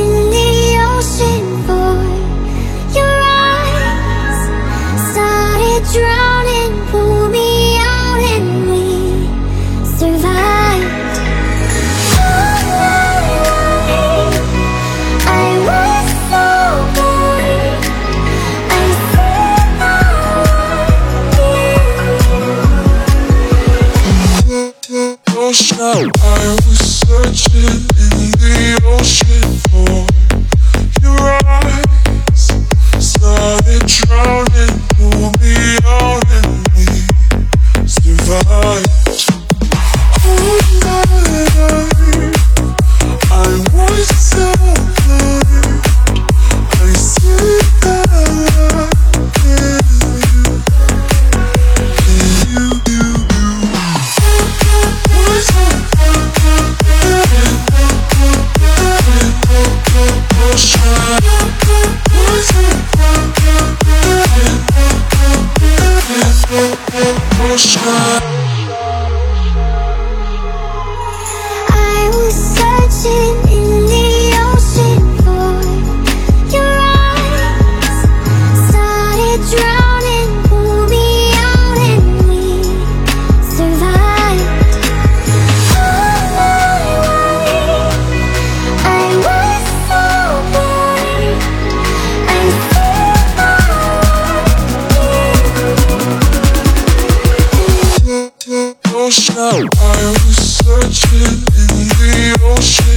in the ocean boy, your eyes Started drowning, Pull me out and we survived. I was searching in the ocean for ocean. I was searching in the ocean.